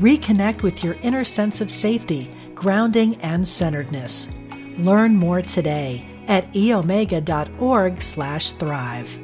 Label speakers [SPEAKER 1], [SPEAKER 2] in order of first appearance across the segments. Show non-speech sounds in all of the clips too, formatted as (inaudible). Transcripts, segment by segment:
[SPEAKER 1] Reconnect with your inner sense of safety, grounding, and centeredness. Learn more today at eomega.org/thrive.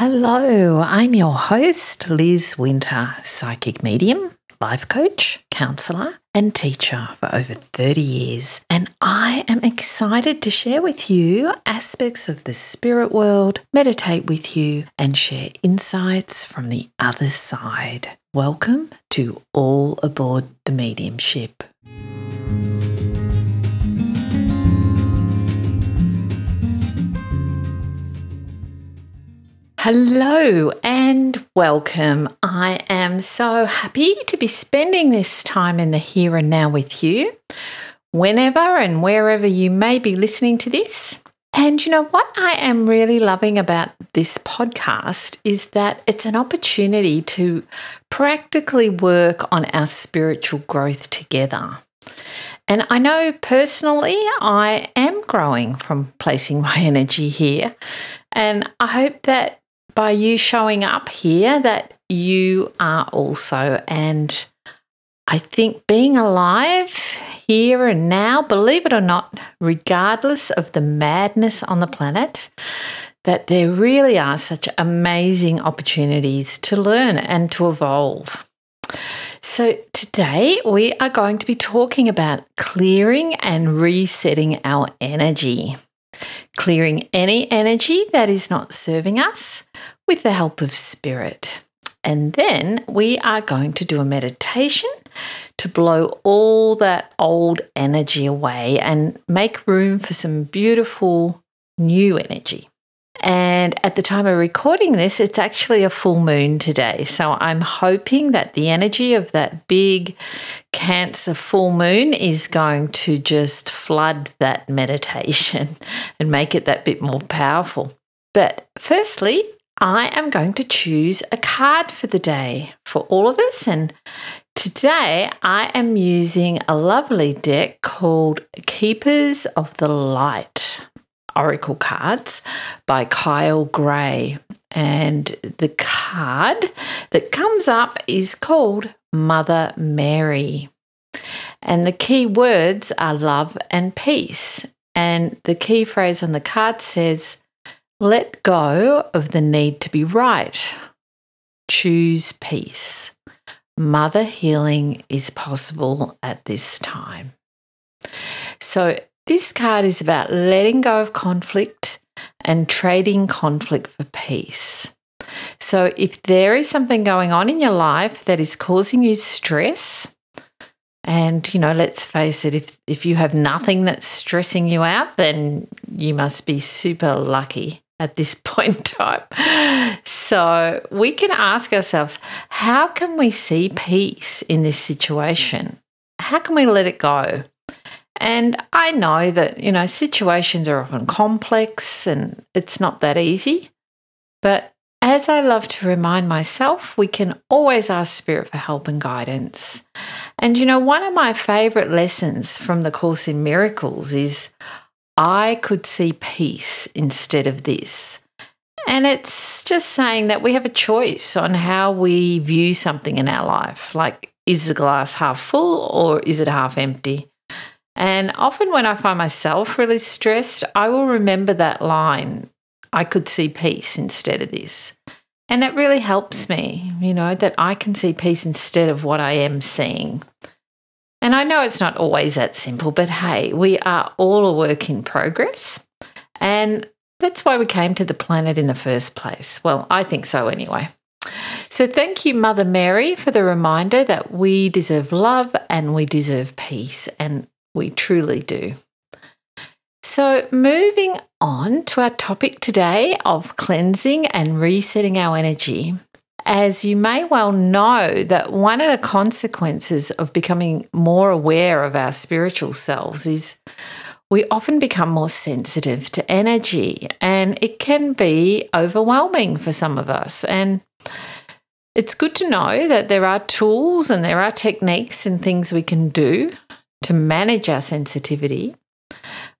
[SPEAKER 2] Hello, I'm your host, Liz Winter, psychic medium, life coach, counselor, and teacher for over 30 years. And I am excited to share with you aspects of the spirit world, meditate with you, and share insights from the other side. Welcome to All Aboard the Mediumship. Hello and welcome. I am so happy to be spending this time in the here and now with you, whenever and wherever you may be listening to this. And you know what I am really loving about this podcast is that it's an opportunity to practically work on our spiritual growth together. And I know personally I am growing from placing my (laughs) energy here. And I hope that by you showing up here that you are also. And I think being alive here and now, believe it or not, regardless of the madness on the planet, that there really are such amazing opportunities to learn and to evolve. So, today we are going to be talking about clearing and resetting our energy clearing any energy that is not serving us with the help of spirit. And then we are going to do a meditation to blow all that old energy away and make room for some beautiful new energy. And at the time of recording this, it's actually a full moon today. So I'm hoping that the energy of that big Cancer full moon is going to just flood that meditation (laughs) and make it that bit more powerful. But firstly, I am going to choose a card for the day for all of us. And today I am using a lovely deck called Keepers of the Light Oracle cards by Kyle Gray. And the card that comes up is called Mother Mary. And the key words are love and peace. And the key phrase on the card says, let go of the need to be right. Choose peace. Mother healing is possible at this time. So, this card is about letting go of conflict and trading conflict for peace. So, if there is something going on in your life that is causing you stress, and you know, let's face it, if if you have nothing that's stressing you out, then you must be super lucky at this (laughs) point in time. So, we can ask ourselves, how can we see peace in this situation? How can we let it go? And I know that, you know, situations are often complex and it's not that easy. But as I love to remind myself, we can always ask Spirit for help and guidance. And, you know, one of my favorite lessons from the Course in Miracles is I could see peace instead of this. And it's just saying that we have a choice on how we view something in our life. Like, is the glass half full or is it half empty? And often when I find myself really stressed, I will remember that line I could see peace instead of this. And that really helps me, you know, that I can see peace instead of what I am seeing. And I know it's not always that simple, but hey, we are all a work in progress. And that's why we came to the planet in the first place. Well, I think so anyway. So, thank you, Mother Mary, for the reminder that we deserve love and we deserve peace, and we truly do. So, moving on to our topic today of cleansing and resetting our energy. As you may well know, that one of the consequences of becoming more aware of our spiritual selves is we often become more sensitive to energy, and it can be overwhelming for some of us. And it's good to know that there are tools and there are techniques and things we can do to manage our sensitivity.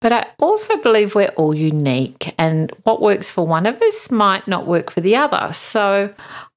[SPEAKER 2] But I also believe we're all unique, and what works for one of us might not work for the other. So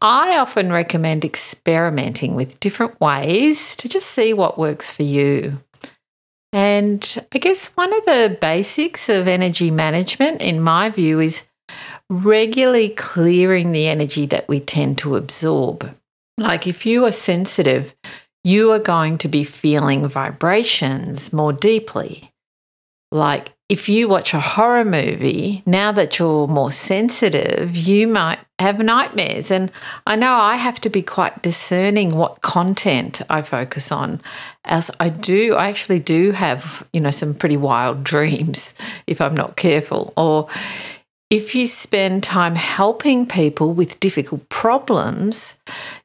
[SPEAKER 2] I often recommend experimenting with different ways to just see what works for you. And I guess one of the basics of energy management, in my view, is regularly clearing the energy that we tend to absorb. Like if you are sensitive, you are going to be feeling vibrations more deeply. Like if you watch a horror movie, now that you're more sensitive, you might have nightmares. And I know I have to be quite discerning what content I focus on, as I do, I actually do have, you know, some pretty wild (laughs) dreams if I'm not careful. Or if you spend time helping people with difficult problems,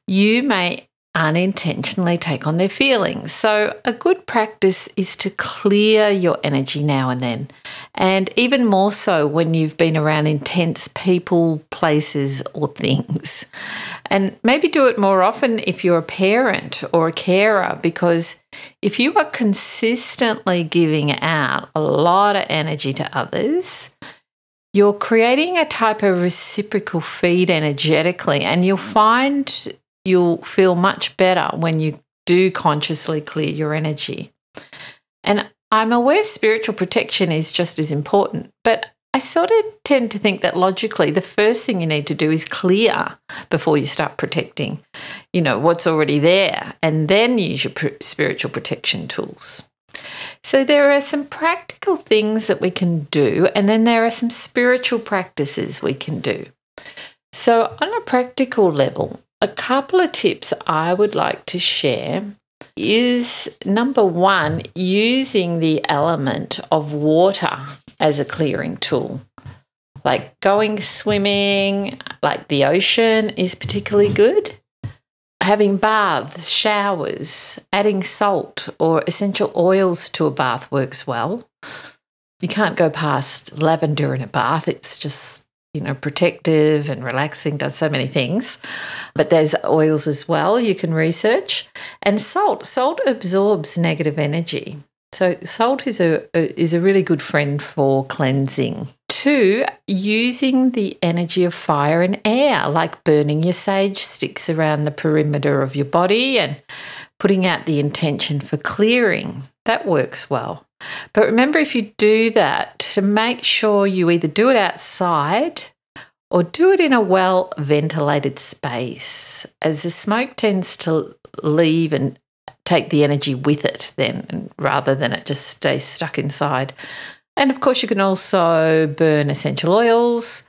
[SPEAKER 2] you may unintentionally take on their feelings. So, a good practice is to clear your energy now and then, and even more so when you've been around intense people, places, or things. And maybe do it more often if you're a parent or a carer, because if you are consistently giving out a lot of energy to others, you're creating a type of reciprocal feed energetically, and you'll find you'll feel much better when you do consciously clear your energy. And I'm aware spiritual protection is just as important, but I sort of tend to think that logically, the first thing you need to do is clear before you start protecting, you know, what's already there, and then use your spiritual protection tools. So, there are some practical things that we can do, and then there are some spiritual practices we can do. So, on a practical level, a couple of tips I would like to share is number one, using the element of water as a clearing tool. Like going swimming, like the ocean is particularly good. Having baths, showers, adding salt or essential oils to a bath works well. You can't go past lavender in a bath, it's just you know, protective and relaxing, does so many things. But there's oils as well you can research. And salt, salt absorbs negative energy. So salt is a, a is a really good friend for cleansing. Two, using the energy of fire and air, like burning your sage sticks around the perimeter of your body and putting out the intention for clearing. That works well. But remember, if you do that, to make sure you either do it outside or do it in a well ventilated space, as the smoke tends to leave and take the energy with it, then rather than it just stays stuck inside. And of course, you can also burn essential oils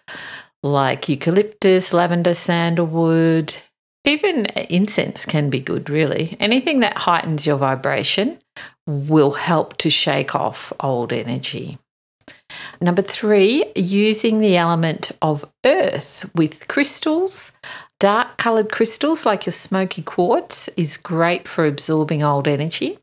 [SPEAKER 2] like eucalyptus, lavender, sandalwood. Even incense can be good, really. Anything that heightens your vibration will help to shake off old energy. Number three, using the element of earth with crystals. Dark coloured crystals like your smoky quartz is great for absorbing old energy.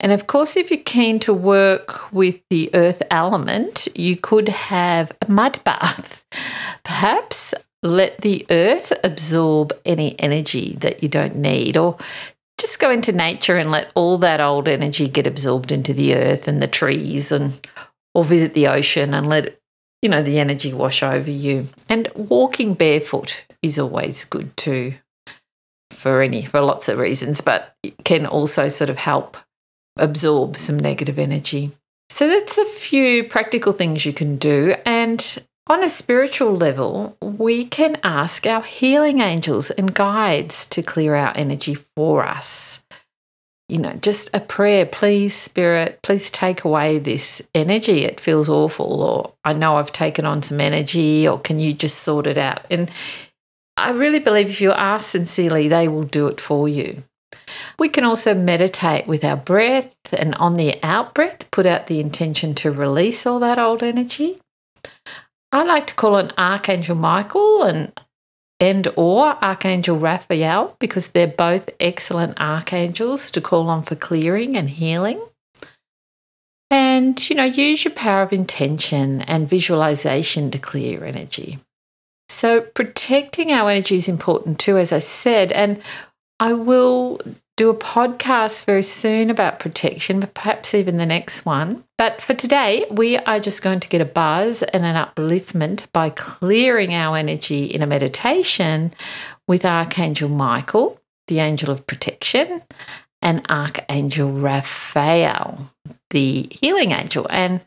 [SPEAKER 2] And of course, if you're keen to work with the earth element, you could have a mud bath. (laughs) Perhaps let the earth absorb any energy that you don't need, or just go into nature and let all that old energy get absorbed into the earth and the trees and or visit the ocean and let you know the energy wash over you and walking barefoot is always good too for any for lots of reasons but can also sort of help absorb some negative energy. So that's a few practical things you can do. And on a spiritual level, we can ask our healing angels and guides to clear our energy for us. You know, just a prayer, please, Spirit, please take away this energy. It feels awful, or I know I've taken on some energy, or can you just sort it out? And I really believe if you ask sincerely, they will do it for you. We can also meditate with our breath and on the out breath, put out the intention to release all that old energy. I like to call on Archangel Michael and and or Archangel Raphael because they're both excellent archangels to call on for clearing and healing. And you know, use your power of intention and visualization to clear energy. So protecting our energy is important too, as I said, and I will do a podcast very soon about protection, but perhaps even the next one. But for today, we are just going to get a buzz and an upliftment by clearing our energy in a meditation with Archangel Michael, the angel of protection, and Archangel Raphael, the healing angel. And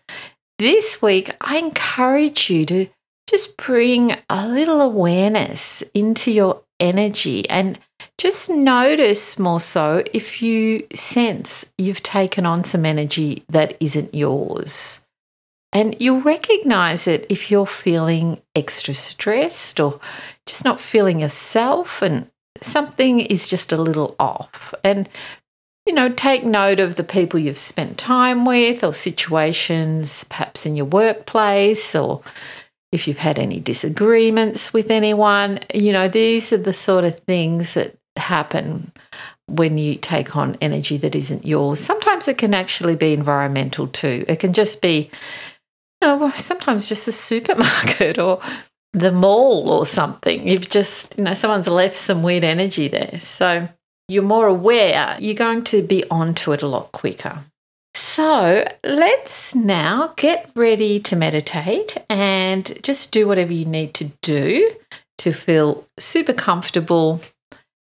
[SPEAKER 2] this week, I encourage you to just bring a little awareness into your energy and just notice more so if you sense you've taken on some energy that isn't yours. And you'll recognize it if you're feeling extra stressed or just not feeling yourself and something is just a little off. And, you know, take note of the people you've spent time with or situations, perhaps in your workplace or if you've had any disagreements with anyone. You know, these are the sort of things that happen when you take on energy that isn't yours. Sometimes it can actually be environmental too. It can just be, you know, sometimes just the supermarket or the mall or something. You've just, you know, someone's left some weird energy there. So you're more aware, you're going to be onto it a lot quicker. So let's now get ready to meditate and just do whatever you need to do to feel super comfortable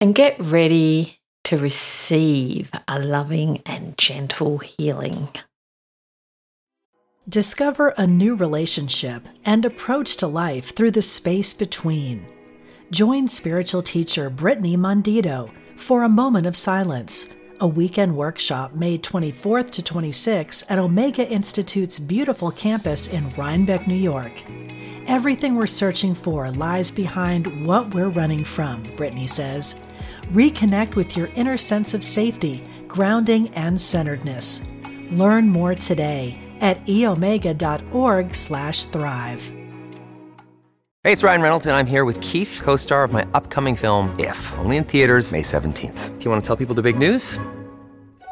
[SPEAKER 2] and get ready to receive a loving and gentle healing.
[SPEAKER 1] Discover a new relationship and approach to life through the space between. Join spiritual teacher Brittany Mondito for a moment of silence, a weekend workshop May 24th to 26th at Omega Institute's beautiful campus in Rhinebeck, New York. Everything we're searching for lies behind what we're running from, Brittany says reconnect with your inner sense of safety, grounding, and centeredness. Learn more today at eomega.org/thrive.
[SPEAKER 3] Hey, it's Ryan Reynolds, and I'm here with Keith, co-star of my upcoming film If, only in theaters May 17th. Do you want to tell people the big news?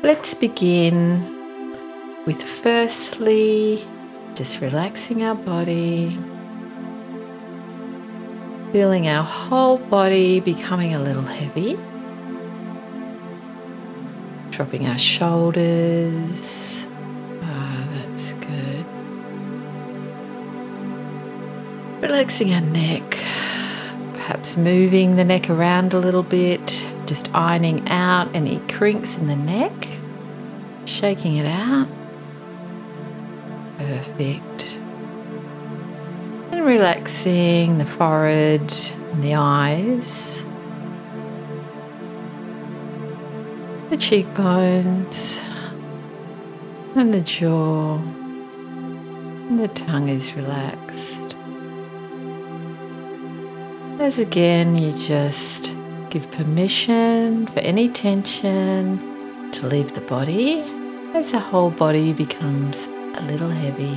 [SPEAKER 2] Let's begin with firstly just relaxing our body, feeling our whole body becoming a little heavy, dropping our shoulders. Oh, that's good. Relaxing our neck, perhaps moving the neck around a little bit just ironing out any crinks in the neck, shaking it out. Perfect. And relaxing the forehead and the eyes, the cheekbones, and the jaw, and the tongue is relaxed. As again, you just Give permission for any tension to leave the body as the whole body becomes a little heavy.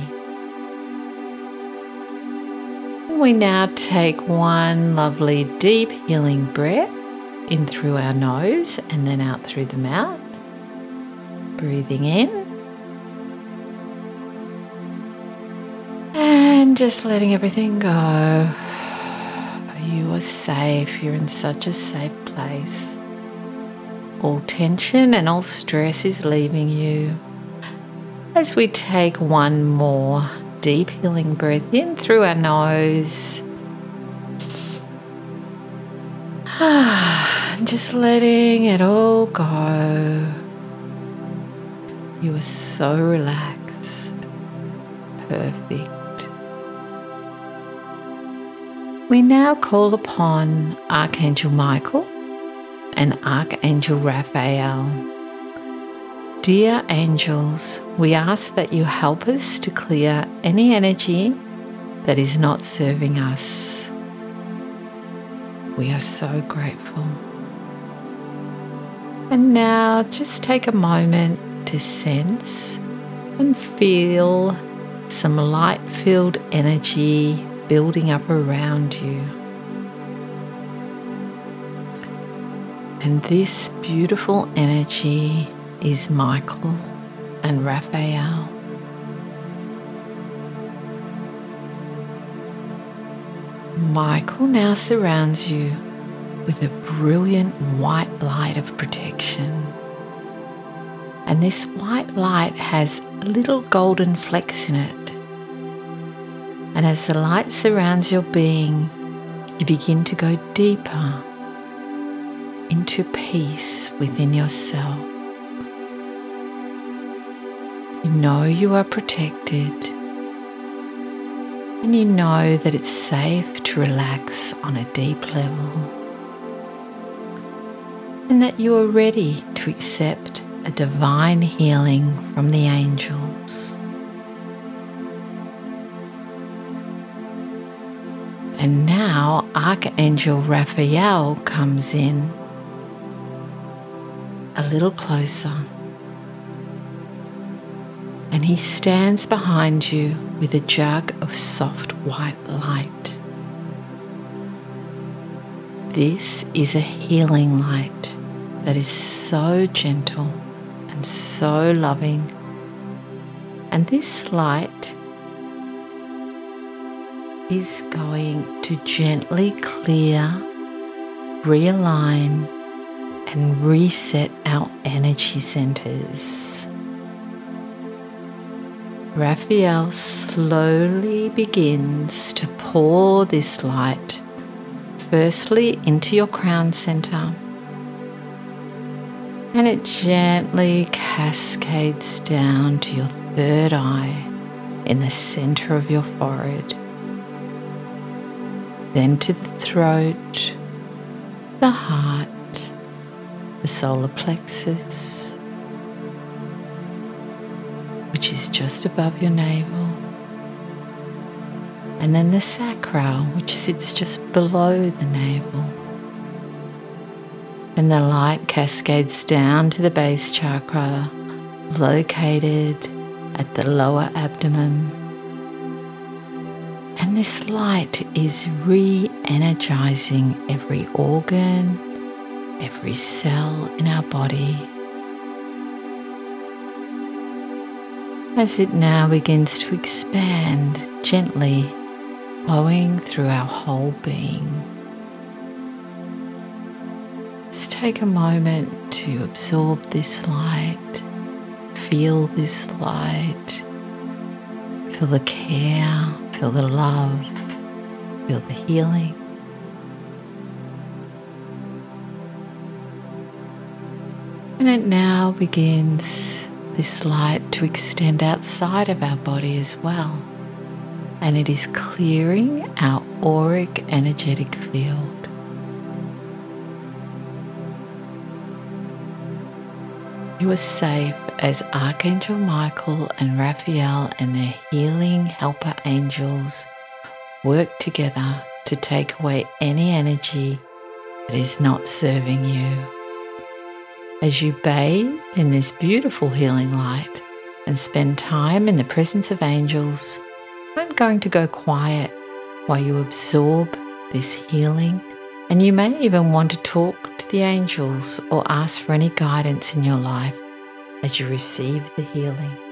[SPEAKER 2] We now take one lovely deep healing breath in through our nose and then out through the mouth. Breathing in. And just letting everything go. You are safe. You're in such a safe place. All tension and all stress is leaving you. As we take one more deep healing breath in through our nose. (sighs) Just letting it all go. You are so relaxed. Perfect. We now call upon Archangel Michael and Archangel Raphael. Dear angels, we ask that you help us to clear any energy that is not serving us. We are so grateful. And now just take a moment to sense and feel some light filled energy building up around you. And this beautiful energy is Michael and Raphael. Michael now surrounds you with a brilliant white light of protection. And this white light has little golden flecks in it. And as the light surrounds your being, you begin to go deeper into peace within yourself. You know you are protected, and you know that it's safe to relax on a deep level, and that you are ready to accept a divine healing from the angels. And now Archangel Raphael comes in a little closer. And he stands behind you with a jug of soft white light. This is a healing light that is so gentle and so loving. And this light is going to gently clear, realign, and reset our energy centers. Raphael slowly begins to pour this light firstly into your crown center and it gently cascades down to your third eye in the center of your forehead, then to the throat, the heart the solar plexus, which is just above your navel, and then the sacral, which sits just below the navel. And the light cascades down to the base chakra, located at the lower abdomen. This light is re energizing every organ, every cell in our body. As it now begins to expand gently, flowing through our whole being. Just take a moment to absorb this light, feel this light, feel the care, feel the love, feel the healing. And it now begins this light to extend outside of our body as well. And it is clearing our auric energetic field. You are safe as Archangel Michael and Raphael and their healing helper angels work together to take away any energy that is not serving you. As you bathe in this beautiful healing light and spend time in the presence of angels, I'm going to go quiet while you absorb this healing. And you may even want to talk to the angels or ask for any guidance in your life as you receive the healing.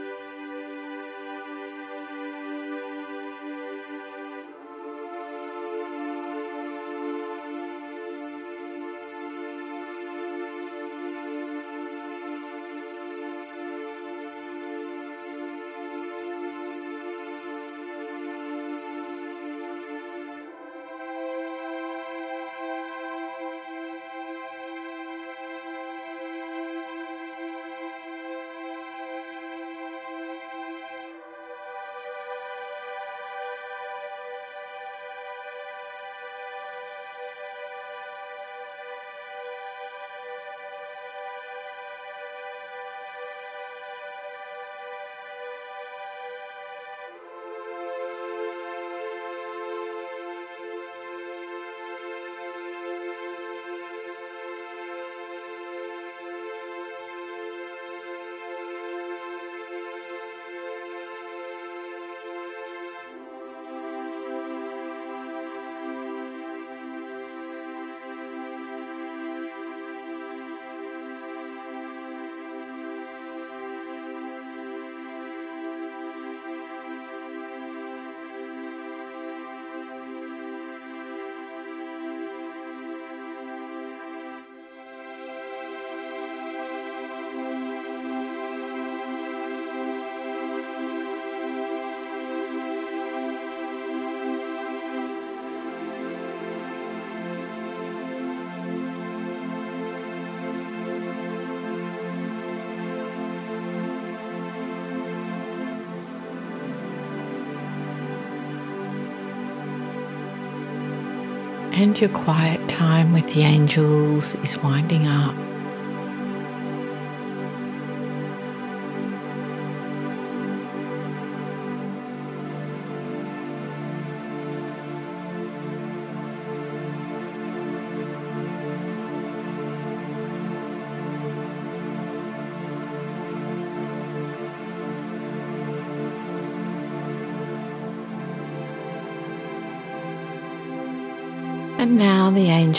[SPEAKER 2] And your quiet time with the angels is winding up.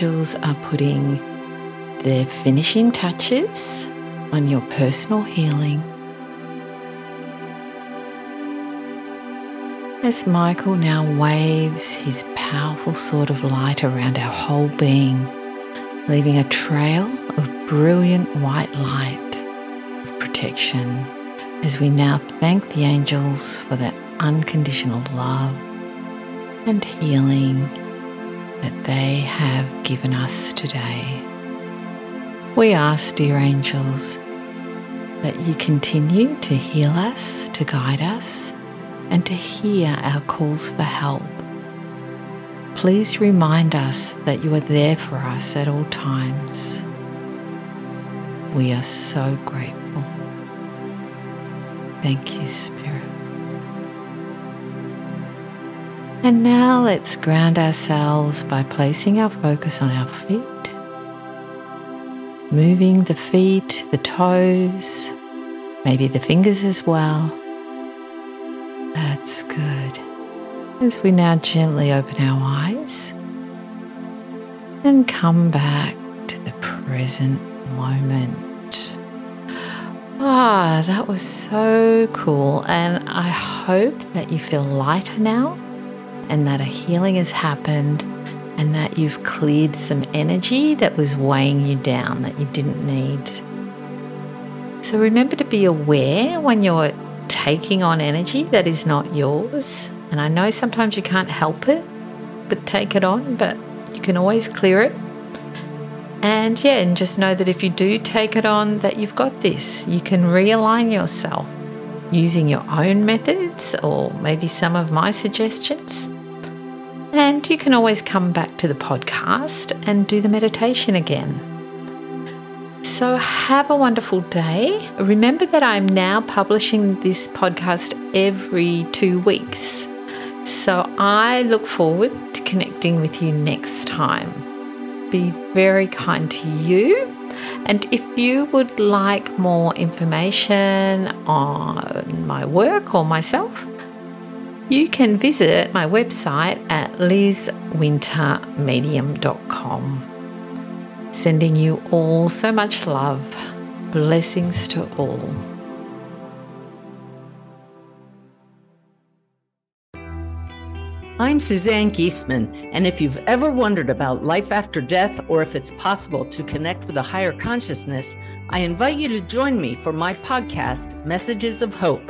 [SPEAKER 2] Angels are putting their finishing touches on your personal healing. As Michael now waves his powerful sword of light around our whole being, leaving a trail of brilliant white light of protection, as we now thank the angels for their unconditional love and healing that they have given us today. We ask, dear angels, that you continue to heal us, to guide us, and to hear our calls for help. Please remind us that you are there for us at all times. We are so grateful. Thank you, Spirit. And now let's ground ourselves by placing our focus on our feet, moving the feet, the toes, maybe the fingers as well. That's good. As we now gently open our eyes and come back to the present moment. Ah, that was so cool. And I hope that you feel lighter now and that a healing has happened and that you've cleared some energy that was weighing you down that you didn't need. So remember to be aware when you're taking on energy that is not yours. And I know sometimes you can't help it, but take it on, but you can always clear it. And yeah, and just know that if you do take it on, that you've got this. You can realign yourself using your own methods or maybe some of my suggestions. And you can always come back to the podcast and do the meditation again. So, have a wonderful day. Remember that I'm now publishing this podcast every two weeks. So, I look forward to connecting with you next time. Be very kind to you. And if you would like more information on my work or myself, you can visit my website at lizwintermedium.com. Sending you all so much love. Blessings to all.
[SPEAKER 4] I'm Suzanne Giesemann, and if you've ever wondered about life after death or if it's possible to connect with a higher consciousness, I invite you to join me for my podcast, Messages of Hope.